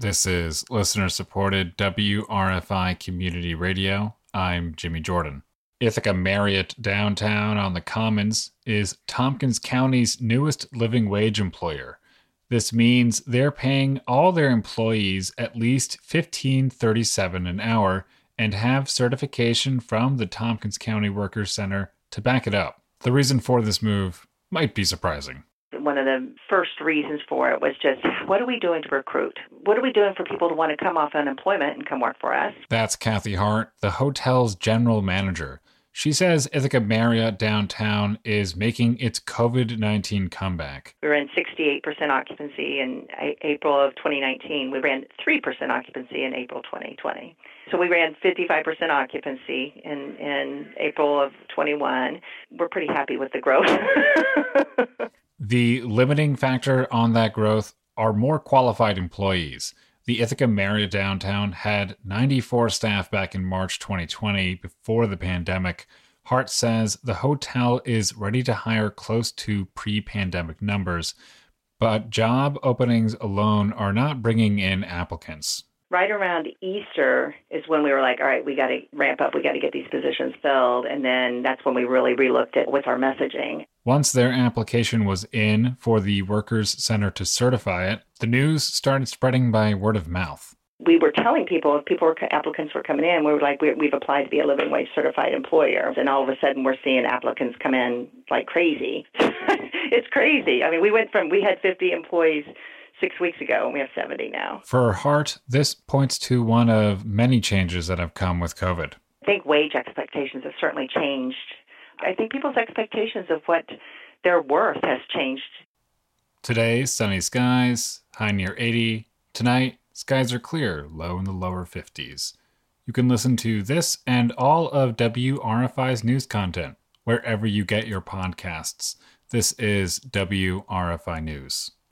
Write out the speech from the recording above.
This is listener supported WRFI Community Radio. I'm Jimmy Jordan. Ithaca Marriott downtown on the Commons is Tompkins County's newest living wage employer. This means they're paying all their employees at least $15.37 an hour and have certification from the Tompkins County Workers Center to back it up. The reason for this move might be surprising one of the first reasons for it was just what are we doing to recruit? What are we doing for people to want to come off unemployment and come work for us? That's Kathy Hart, the hotel's general manager. She says Ithaca Marriott downtown is making its COVID 19 comeback. We were in 68% occupancy in April of 2019. We ran 3% occupancy in April 2020. So we ran 55% occupancy in, in April of 21. We're pretty happy with the growth. the limiting factor on that growth are more qualified employees. The Ithaca Marriott downtown had 94 staff back in March 2020 before the pandemic. Hart says the hotel is ready to hire close to pre pandemic numbers, but job openings alone are not bringing in applicants right around Easter is when we were like, all right, we got to ramp up, we got to get these positions filled. And then that's when we really relooked at with our messaging. Once their application was in for the Workers Center to certify it, the news started spreading by word of mouth. We were telling people, if people were, applicants were coming in, we were like, we, we've applied to be a living wage certified employer. And all of a sudden, we're seeing applicants come in like crazy. it's crazy. I mean, we went from, we had 50 employees six weeks ago, and we have 70 now. For Hart, this points to one of many changes that have come with COVID. I think wage expectations have certainly changed. I think people's expectations of what their worth has changed. Today, sunny skies, high near 80. Tonight, skies are clear, low in the lower 50s. You can listen to this and all of WRFI's news content wherever you get your podcasts. This is WRFI News.